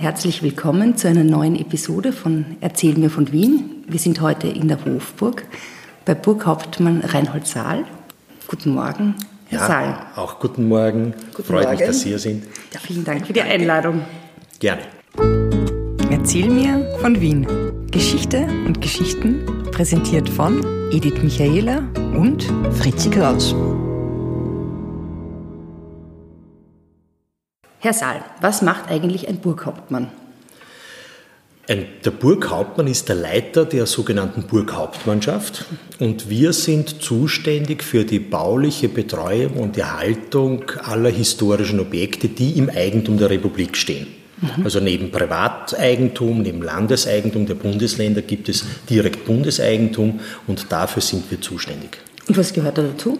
Herzlich willkommen zu einer neuen Episode von Erzähl mir von Wien. Wir sind heute in der Hofburg bei Burghauptmann Reinhold Saal. Guten Morgen, Herr ja, Saal. Auch guten Morgen. Guten Freut Morgen. mich, dass Sie hier sind. Ja, vielen Dank für die Einladung. Gerne. Erzähl mir von Wien. Geschichte und Geschichten präsentiert von Edith Michaela und Fritzi Kraus. Herr Saal, was macht eigentlich ein Burghauptmann? Ein, der Burghauptmann ist der Leiter der sogenannten Burghauptmannschaft und wir sind zuständig für die bauliche Betreuung und Erhaltung aller historischen Objekte, die im Eigentum der Republik stehen. Also neben Privateigentum, neben Landeseigentum der Bundesländer gibt es direkt Bundeseigentum und dafür sind wir zuständig. Und was gehört da dazu?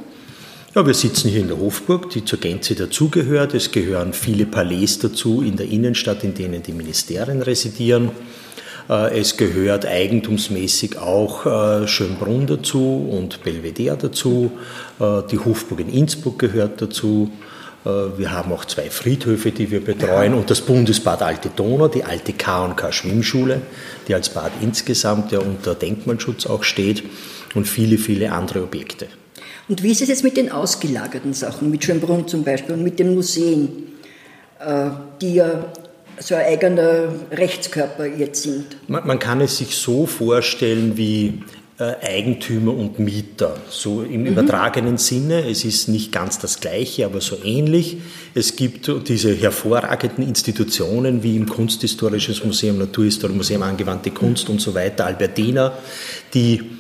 Ja, wir sitzen hier in der Hofburg, die zur Gänze dazugehört. Es gehören viele Palais dazu in der Innenstadt, in denen die Ministerien residieren. Äh, Es gehört eigentumsmäßig auch äh, Schönbrunn dazu und Belvedere dazu. Äh, Die Hofburg in Innsbruck gehört dazu. Wir haben auch zwei Friedhöfe, die wir betreuen und das Bundesbad Alte Donau, die alte K&K Schwimmschule, die als Bad insgesamt ja unter Denkmalschutz auch steht und viele, viele andere Objekte. Und wie ist es jetzt mit den ausgelagerten Sachen, mit Schönbrunn zum Beispiel und mit den Museen, äh, die ja so ein eigener Rechtskörper jetzt sind? Man, man kann es sich so vorstellen wie äh, Eigentümer und Mieter, so im übertragenen Sinne. Es ist nicht ganz das Gleiche, aber so ähnlich. Es gibt diese hervorragenden Institutionen wie im Kunsthistorisches Museum, Naturhistorisches Museum Angewandte Kunst und so weiter, Albertina, die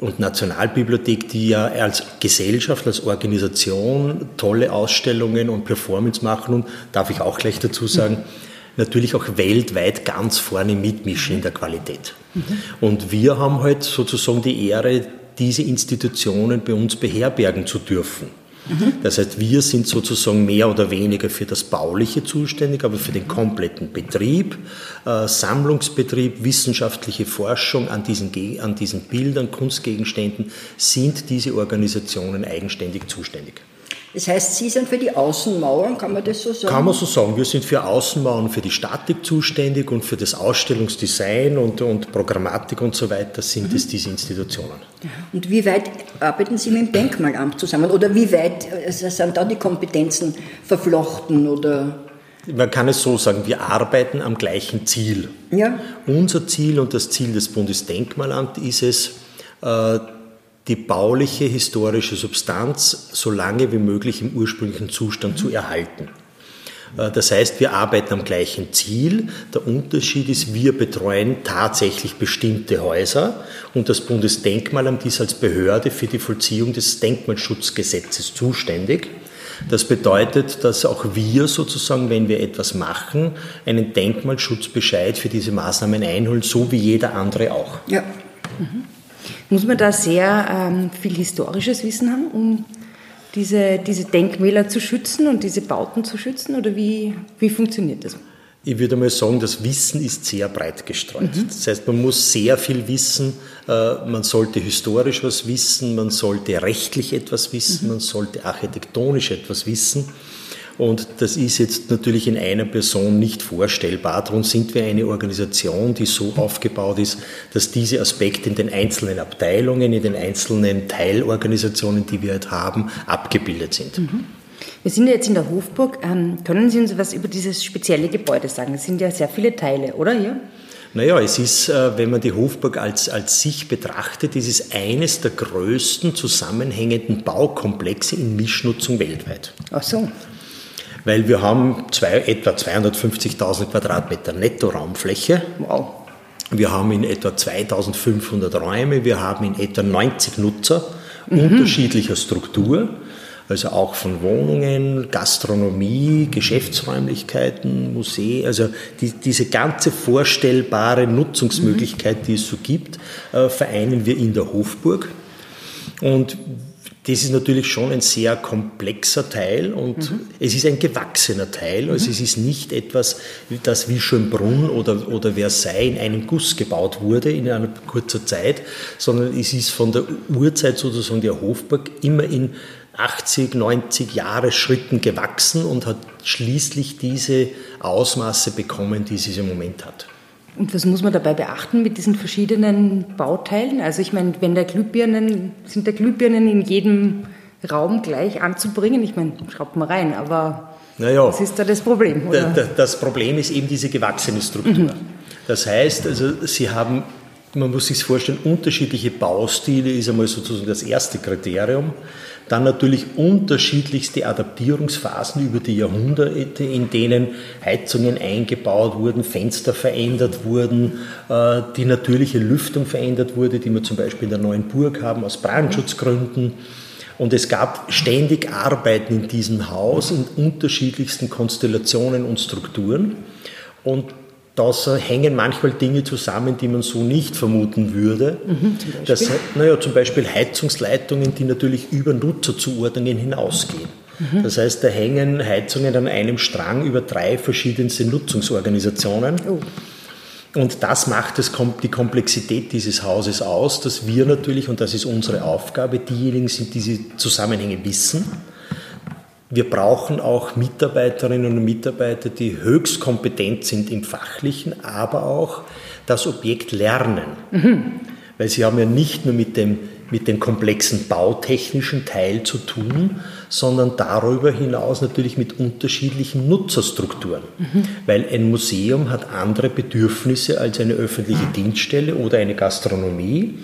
und Nationalbibliothek, die ja als Gesellschaft, als Organisation tolle Ausstellungen und Performance machen und, darf ich auch gleich dazu sagen, natürlich auch weltweit ganz vorne mitmischen in der Qualität. Und wir haben halt sozusagen die Ehre, diese Institutionen bei uns beherbergen zu dürfen. Das heißt, wir sind sozusagen mehr oder weniger für das Bauliche zuständig, aber für den kompletten Betrieb, äh, Sammlungsbetrieb, wissenschaftliche Forschung an diesen, an diesen Bildern, Kunstgegenständen sind diese Organisationen eigenständig zuständig. Das heißt, Sie sind für die Außenmauern, kann man das so sagen? Kann man so sagen. Wir sind für Außenmauern, für die Statik zuständig und für das Ausstellungsdesign und, und Programmatik und so weiter sind es diese Institutionen. Und wie weit arbeiten Sie mit dem Denkmalamt zusammen? Oder wie weit äh, sind da die Kompetenzen verflochten? Oder Man kann es so sagen, wir arbeiten am gleichen Ziel. ja? Unser Ziel und das Ziel des Bundesdenkmalamts ist es, äh, die bauliche historische Substanz so lange wie möglich im ursprünglichen Zustand zu erhalten. Äh, Das heißt, wir arbeiten am gleichen Ziel. Der Unterschied ist, wir betreuen tatsächlich bestimmte Häuser und das Bundesdenkmalamt ist als Behörde für die Vollziehung des Denkmalschutzgesetzes zuständig. Das bedeutet, dass auch wir sozusagen, wenn wir etwas machen, einen Denkmalschutzbescheid für diese Maßnahmen einholen, so wie jeder andere auch. Ja. Muss man da sehr ähm, viel historisches Wissen haben, um diese, diese Denkmäler zu schützen und diese Bauten zu schützen? Oder wie, wie funktioniert das? Ich würde mal sagen, das Wissen ist sehr breit gestreut. Das heißt, man muss sehr viel wissen. Äh, Man sollte historisch was wissen, man sollte rechtlich etwas wissen, man sollte architektonisch etwas wissen. Und das ist jetzt natürlich in einer Person nicht vorstellbar. Darum sind wir eine Organisation, die so aufgebaut ist, dass diese Aspekte in den einzelnen Abteilungen, in den einzelnen Teilorganisationen, die wir halt haben, abgebildet sind. Wir sind ja jetzt in der Hofburg. Ähm, können Sie uns etwas über dieses spezielle Gebäude sagen? Es sind ja sehr viele Teile, oder hier? Naja, es ist, äh, wenn man die Hofburg als, als sich betrachtet, es ist eines der größten zusammenhängenden Baukomplexe in Mischnutzung weltweit. Ach so. Weil wir haben zwei, etwa 250.000 Quadratmeter Nettoraumfläche. Wow. Wir haben in etwa 2500 Räume, wir haben in etwa 90 Nutzer unterschiedlicher Struktur, also auch von Wohnungen, Gastronomie, Geschäftsräumlichkeiten, Museen, also die, diese ganze vorstellbare Nutzungsmöglichkeit, die es so gibt, äh, vereinen wir in der Hofburg. Und das ist natürlich schon ein sehr komplexer Teil und es ist ein gewachsener Teil. Also es ist nicht etwas, das wie Schönbrunn oder, oder Versailles in einem Guss gebaut wurde in einer kurzer Zeit, sondern es ist von der Urzeit sozusagen der Hofburg immer in 80, 90 Jahre Schritten gewachsen und hat schließlich diese Ausmaße bekommen, die sie im Moment hat. Und was muss man dabei beachten mit diesen verschiedenen Bauteilen? Also ich meine, wenn der Glühbirnen, sind der Glühbirnen in jedem Raum gleich anzubringen? Ich meine, schraubt man rein, aber naja, was ist da das Problem? Oder? Das Problem ist eben diese gewachsene Struktur. Mhm. Das heißt, also Sie haben, man muss sich vorstellen, unterschiedliche Baustile ist einmal sozusagen das erste Kriterium. Dann natürlich unterschiedlichste Adaptierungsphasen über die Jahrhunderte, in denen Heizungen eingebaut wurden, Fenster verändert wurden, äh, die natürliche Lüftung verändert wurde, die wir zum Beispiel in der neuen Burg haben, aus Brandschutzgründen. Und es gab ständig Arbeiten in diesem Haus in unterschiedlichsten Konstellationen und Strukturen. Und da hängen manchmal Dinge zusammen, die man so nicht vermuten würde. Mhm, zum das, naja, zum Beispiel Heizungsleitungen, die natürlich über Nutzerzuordnungen hinausgehen. Mhm. Das heißt, da hängen Heizungen an einem Strang über drei verschiedenste Nutzungsorganisationen. Oh. Und das macht es, die Komplexität dieses Hauses aus, dass wir natürlich, und das ist unsere Aufgabe, diejenigen sind, die diese Zusammenhänge wissen wir brauchen auch Mitarbeiterinnen und Mitarbeiter, die höchst kompetent sind im Fachlichen, aber auch das Objekt lernen. Mhm. Weil sie haben ja nicht nur mit dem, mit dem komplexen bautechnischen Teil zu tun, sondern darüber hinaus natürlich mit unterschiedlichen Nutzerstrukturen. Mhm. Weil ein Museum hat andere Bedürfnisse als eine öffentliche Dienststelle oder eine Gastronomie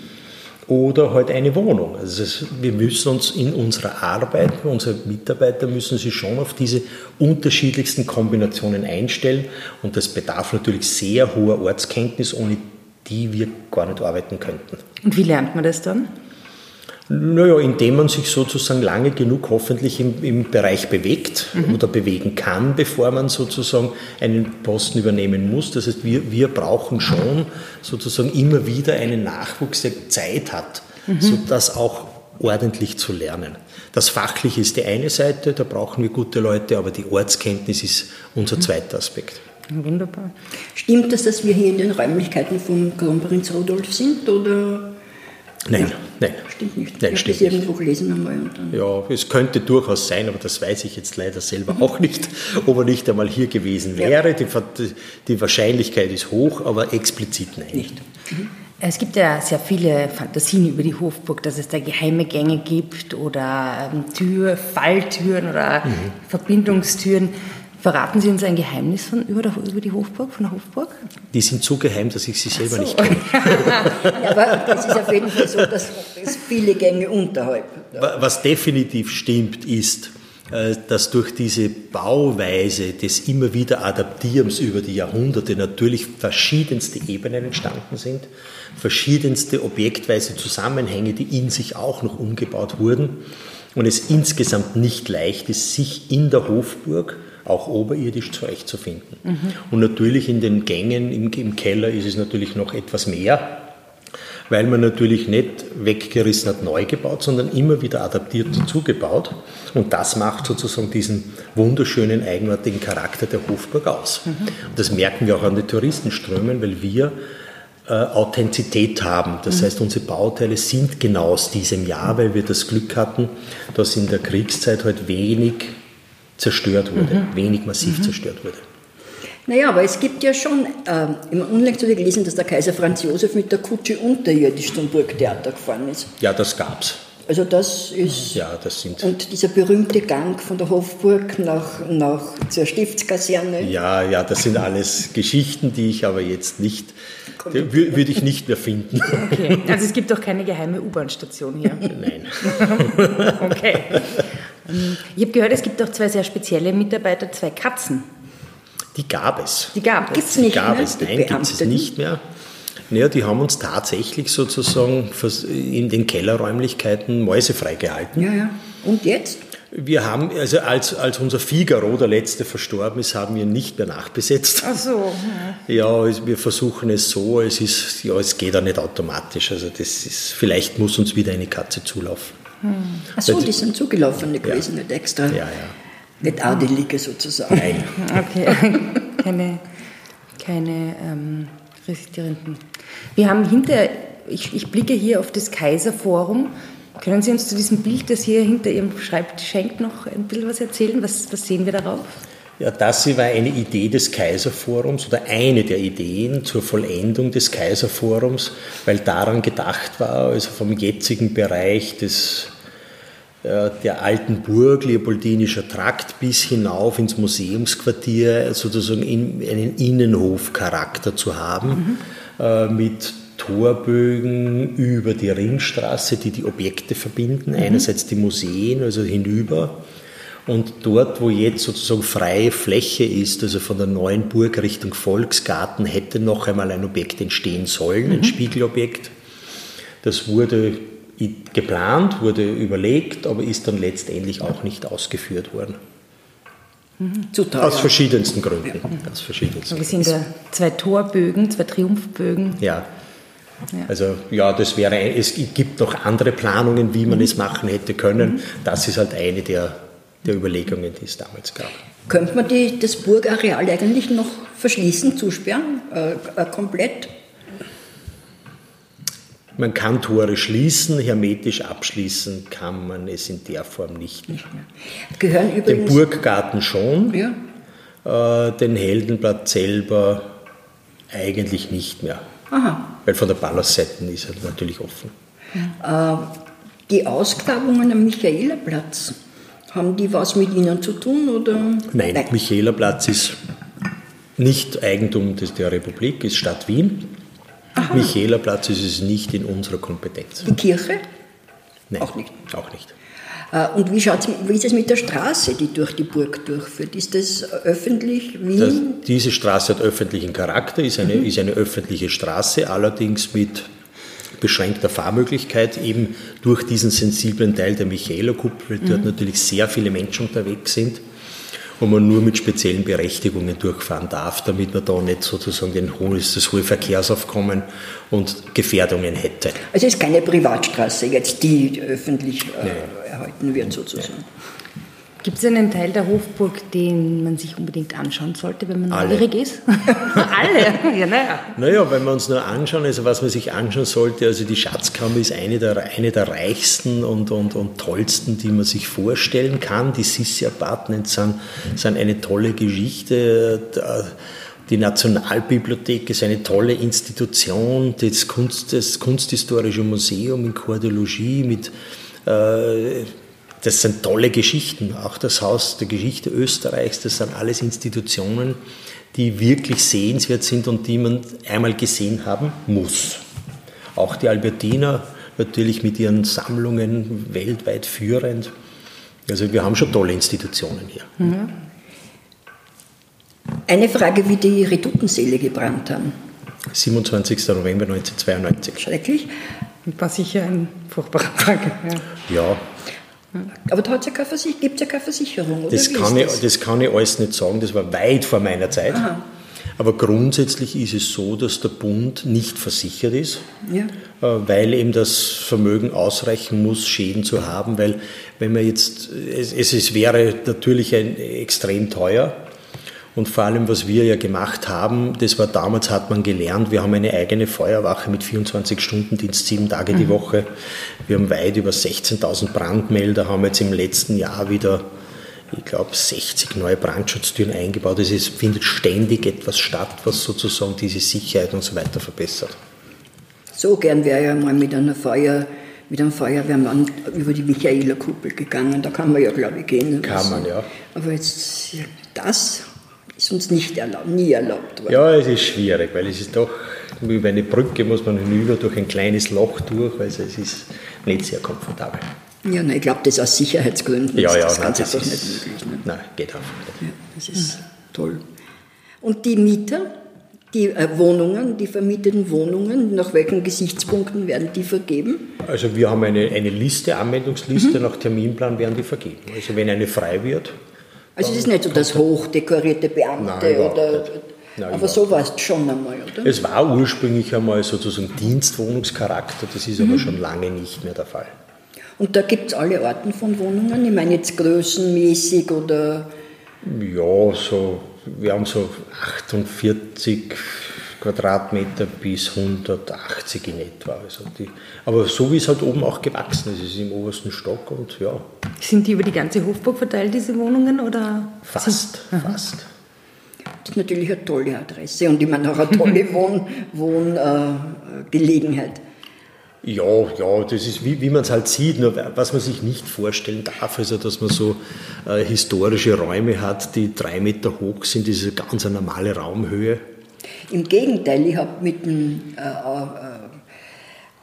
oder halt eine Wohnung. Also ist, wir müssen uns in unserer Arbeit, unsere Mitarbeiter müssen sich schon auf diese unterschiedlichsten Kombinationen einstellen und das bedarf natürlich sehr hoher Ortskenntnis, ohne die wir gar nicht arbeiten könnten. Und wie lernt man das dann? Naja, indem man sich sozusagen lange genug hoffentlich im, im Bereich bewegt mhm. oder bewegen kann, bevor man sozusagen einen Posten übernehmen muss. Das heißt, wir, wir brauchen schon sozusagen immer wieder einen Nachwuchs, der Zeit hat, mhm. sodass auch ordentlich zu lernen. Das Fachliche ist die eine Seite, da brauchen wir gute Leute, aber die Ortskenntnis ist unser mhm. zweiter Aspekt. Wunderbar. Stimmt es, dass wir hier in den Räumlichkeiten von Kronprinz Rudolf sind oder Nein, ja. nein. Stimmt nicht. Nein, ich stimmt das irgendwo gelesen einmal. ja, es könnte durchaus sein, aber das weiß ich jetzt leider selber auch nicht, ob er nicht einmal hier gewesen wäre. Ja. Die, die, Wahrscheinlichkeit ist hoch, aber explizit nein. Nicht. Mhm. Es gibt ja sehr viele Fantasien über die Hofburg, dass es da geheime Gänge gibt oder ähm, Tür, Falltüren oder mhm. Verbindungstüren. Verraten Sie uns ein Geheimnis von, über, der, über, die Hofburg, von der Hofburg? Die sind so geheim, dass ich sie selber so. nicht kenne. ja, aber es ist auf jeden Fall so, dass es viele Gänge unterhalb. Was definitiv stimmt, ist, äh, dass durch diese Bauweise des immer wieder Adaptierens über die Jahrhunderte natürlich verschiedenste Ebenen entstanden sind, verschiedenste objektweise Zusammenhänge, die in sich auch noch umgebaut wurden und es insgesamt nicht leicht ist, sich in der Hofburg auch oberirdisch zurechtzufinden. Mhm. Und natürlich in den Gängen im, im Keller ist es natürlich noch etwas mehr, weil man natürlich nicht weggerissen hat, neu gebaut, sondern immer wieder adaptiert zugebaut. Und das macht sozusagen diesen wunderschönen, eigenartigen Charakter der Hofburg aus. Mhm. Und das merken wir auch an den Touristenströmen, weil wir äh, Authentizität haben. Das mhm. heißt, unsere Bauteile sind genau aus diesem Jahr, weil wir das Glück hatten, dass in der Kriegszeit halt wenig zerstört wurde, mhm. wenig massiv mhm. zerstört wurde. Naja, aber es gibt ja schon, äh, im unlängst habe ich gelesen, dass der Kaiser Franz Josef mit der Kutsche unterirdisch zum Burgtheater gefahren ist. Ja, das gab's. Also das ist. Ja, das sind. Und dieser berühmte Gang von der Hofburg nach, nach zur Stiftskaserne. Ja, ja, das sind alles Geschichten, die ich aber jetzt nicht, würde ich nicht mehr finden. Okay, also es gibt auch keine geheime U-Bahn-Station hier. Nein. okay. Ich habe gehört, es gibt auch zwei sehr spezielle Mitarbeiter, zwei Katzen. Die gab es. Die gab es. Gibt's nicht die gab mehr? es. Nein, gibt es nicht mehr. Naja, die haben uns tatsächlich sozusagen in den Kellerräumlichkeiten mäusefrei gehalten. Ja, ja. Und jetzt? Wir haben, also als, als unser Figaro, der letzte, verstorben ist, haben wir nicht mehr nachbesetzt. Ach so. Ja, ja wir versuchen es so, es ist, ja, es geht auch nicht automatisch. Also das ist, vielleicht muss uns wieder eine Katze zulaufen. Hm. Ach so, die sind zugelaufene gewesen, ja. nicht extra. Ja, ja. Nicht adelige sozusagen. Nein. Okay, keine, keine ähm, Resistierenden. Wir haben hinter, ich, ich blicke hier auf das Kaiserforum. Können Sie uns zu diesem Bild, das hier hinter Ihrem Schreibtisch hängt, noch ein bisschen was erzählen? Was, was sehen wir darauf? Ja, das war eine Idee des Kaiserforums oder eine der Ideen zur Vollendung des Kaiserforums, weil daran gedacht war, also vom jetzigen Bereich des, äh, der alten Burg, Leopoldinischer Trakt, bis hinauf ins Museumsquartier sozusagen in, einen Innenhofcharakter zu haben, mhm. äh, mit Torbögen über die Ringstraße, die die Objekte verbinden. Mhm. Einerseits die Museen, also hinüber und dort, wo jetzt sozusagen freie Fläche ist, also von der neuen Burg Richtung Volksgarten, hätte noch einmal ein Objekt entstehen sollen, mhm. ein Spiegelobjekt. Das wurde geplant, wurde überlegt, aber ist dann letztendlich auch nicht ausgeführt worden. Mhm. Aus verschiedensten Gründen. Ja. Aus verschiedensten Wir sind da zwei Torbögen, zwei Triumphbögen. Ja. ja. Also ja, das wäre, es gibt noch andere Planungen, wie man mhm. es machen hätte können. Mhm. Das ist halt eine der der Überlegungen, die es damals gab. Könnte man die, das Burgareal eigentlich noch verschließen, zusperren, äh, äh, komplett? Man kann Tore schließen, hermetisch abschließen kann man es in der Form nicht. nicht Gehören übrigens, den Burggarten schon, ja. äh, den Heldenplatz selber eigentlich nicht mehr. Aha. Weil von der Palastseite ist er natürlich offen. Äh, die Ausgrabungen am Michaelerplatz, haben die was mit Ihnen zu tun? Oder? Nein, Nein. Michaelerplatz ist nicht Eigentum der Republik, ist Stadt Wien. Aha. Michaelerplatz ist es nicht in unserer Kompetenz. Die Kirche? Nein, auch nicht. Auch nicht. Äh, und wie, schaut's, wie ist es mit der Straße, die durch die Burg durchführt? Ist das öffentlich? Wien? Das, diese Straße hat öffentlichen Charakter, ist eine, mhm. ist eine öffentliche Straße, allerdings mit beschränkter Fahrmöglichkeit, eben durch diesen sensiblen Teil der Michaelerkuppel, mhm. dort natürlich sehr viele Menschen unterwegs sind wo man nur mit speziellen Berechtigungen durchfahren darf, damit man da nicht sozusagen den hohes, das hohe Verkehrsaufkommen und Gefährdungen hätte. Also es ist keine Privatstraße jetzt, die öffentlich äh, erhalten wird sozusagen. Nee. Gibt es einen Teil der Hofburg, den man sich unbedingt anschauen sollte, wenn man neugierig ist? Alle? Ja, naja. Naja, wenn wir uns nur anschauen, also was man sich anschauen sollte, also die Schatzkammer ist eine der, eine der reichsten und, und, und tollsten, die man sich vorstellen kann. Die Sissi Apartments sind, sind eine tolle Geschichte. Die Nationalbibliothek ist eine tolle Institution. Das, Kunst, das Kunsthistorische Museum in Kordologie mit äh, das sind tolle Geschichten. Auch das Haus der Geschichte Österreichs, das sind alles Institutionen, die wirklich sehenswert sind und die man einmal gesehen haben muss. Auch die Albertiner natürlich mit ihren Sammlungen weltweit führend. Also wir haben schon tolle Institutionen hier. Mhm. Eine Frage, wie die Redutenseele gebrannt haben. 27. November 1992. Schrecklich. War sicher ein furchtbarer Tag. Ja, ja aber da ja gibt es ja keine Versicherung, oder? Das kann, ich, das? das? kann ich alles nicht sagen, das war weit vor meiner Zeit. Aha. Aber grundsätzlich ist es so, dass der Bund nicht versichert ist, ja. Äh, weil eben das Vermögen ausreichen muss, Schäden zu haben, weil wenn man jetzt, es, es wäre natürlich ein, extrem teuer, und vor allem, was wir ja gemacht haben, das war damals, hat man gelernt, wir haben eine eigene Feuerwache mit 24-Stunden-Dienst, sieben Tage die mhm. Woche. Wir haben weit über 16.000 Brandmelder, haben jetzt im letzten Jahr wieder, ich glaube, 60 neue Brandschutztüren eingebaut. Es findet ständig etwas statt, was sozusagen diese Sicherheit und so weiter verbessert. So gern wäre ja mal mit einer Feuer mit einem Feuerwehrmann über die Michaelerkuppel gegangen. Da kann man ja, glaube ich, gehen. Kann man, ja. Aber jetzt das ist uns nicht erlaubt, nie erlaubt worden. Ja, es ist schwierig, weil es ist doch, über eine Brücke muss man hinüber durch ein kleines Loch durch, also es ist nicht sehr komfortabel. Ja, nein, ich glaube, das aus Sicherheitsgründen ja, ja, ist das nein, Ganze doch nicht möglich. Ne? Nein, geht einfach nicht. Ja, das ist mhm. toll. Und die Mieter, die äh, Wohnungen, die vermieteten Wohnungen, nach welchen Gesichtspunkten werden die vergeben? Also wir haben eine, eine Liste, Anwendungsliste, mhm. nach Terminplan werden die vergeben. Also wenn eine frei wird, also es ist nicht so das hochdekorierte Beamte Nein, oder. Nein, aber so war es schon einmal, oder? Es war ursprünglich einmal sozusagen Dienstwohnungscharakter, das ist mhm. aber schon lange nicht mehr der Fall. Und da gibt es alle Arten von Wohnungen? Ich meine jetzt größenmäßig oder. Ja, so, wir haben so 48 Quadratmeter bis 180 in etwa. Also die, aber so wie es halt oben auch gewachsen ist, es ist im obersten Stock und ja. Sind die über die ganze Hofburg verteilt, diese Wohnungen? Oder fast, sind, fast. Das ist natürlich eine tolle Adresse und ich meine auch eine tolle Wohn, Wohngelegenheit. Äh, ja, ja, das ist wie, wie man es halt sieht. Nur was man sich nicht vorstellen darf, ist ja, dass man so äh, historische Räume hat, die drei Meter hoch sind. Das ist eine ganz normale Raumhöhe. Im Gegenteil, ich habe mit dem äh, äh,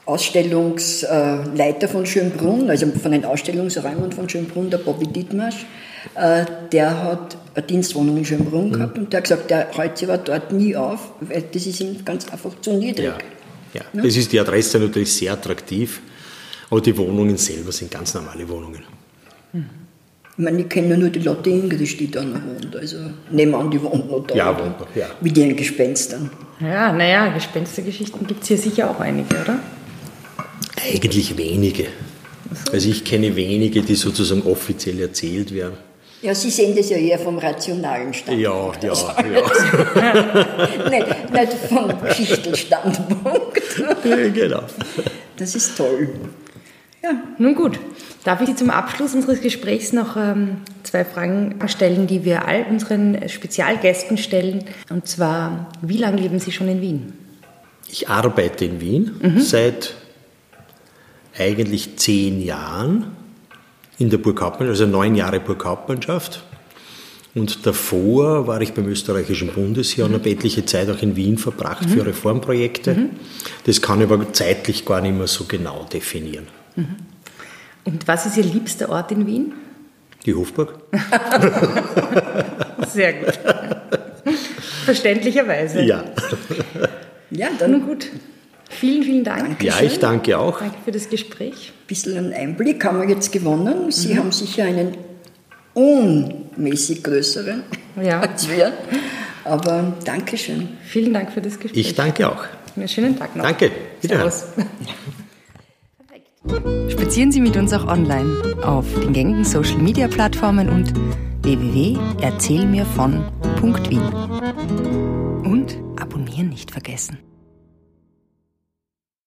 Ausstellungsleiter von Schönbrunn, also von den Ausstellungsräumen von Schönbrunn, der Bobby Dietmarsch, äh, der hat eine Dienstwohnung in Schönbrunn gehabt mhm. und der hat gesagt, der hält sich aber dort nie auf, weil das ist ihm ganz einfach zu niedrig. Ja, ja. ja. das ist die Adresse natürlich sehr attraktiv, aber die Wohnungen selber sind ganz normale Wohnungen. Ich meine, ich kenne nur die Lotte Ingrid, die da noch wohnt. Also nebenan, die wohnt noch da. Ja, wohnt noch, ja. Mit ihren Gespenstern. Ja, naja, Gespenstergeschichten gibt es hier sicher auch einige, oder? Eigentlich wenige. So. Also ich kenne wenige, die sozusagen offiziell erzählt werden. Ja, Sie sehen das ja eher vom rationalen Standpunkt. Ja, ja, ja. nicht, nicht vom Geschichtelstandpunkt. genau. Das ist toll. Ja. Nun gut. Darf ich Sie zum Abschluss unseres Gesprächs noch ähm, zwei Fragen stellen, die wir all unseren Spezialgästen stellen? Und zwar, wie lange leben Sie schon in Wien? Ich arbeite in Wien mhm. seit eigentlich zehn Jahren in der Burghauptmannschaft, also neun Jahre Burghauptmannschaft. Und davor war ich beim österreichischen Bundesheer und habe etliche Zeit auch in Wien verbracht mhm. für Reformprojekte. Mhm. Das kann ich aber zeitlich gar nicht mehr so genau definieren. Mhm. Und was ist Ihr liebster Ort in Wien? Die Hofburg. Sehr gut. Verständlicherweise. Ja. Ja, dann Nun gut. Vielen, vielen Dank. Dankeschön. Ja, ich danke auch. Danke für das Gespräch. Ein bisschen einen Einblick haben wir jetzt gewonnen. Sie mhm. haben sicher einen unmäßig größeren ja. als wir. Aber Dankeschön. Vielen Dank für das Gespräch. Ich danke auch. Einen schönen Tag noch. Danke. Wiederhören. Spazieren Sie mit uns auch online auf den gängigen Social Media Plattformen und www.erzählmirvon.wien. Und abonnieren nicht vergessen.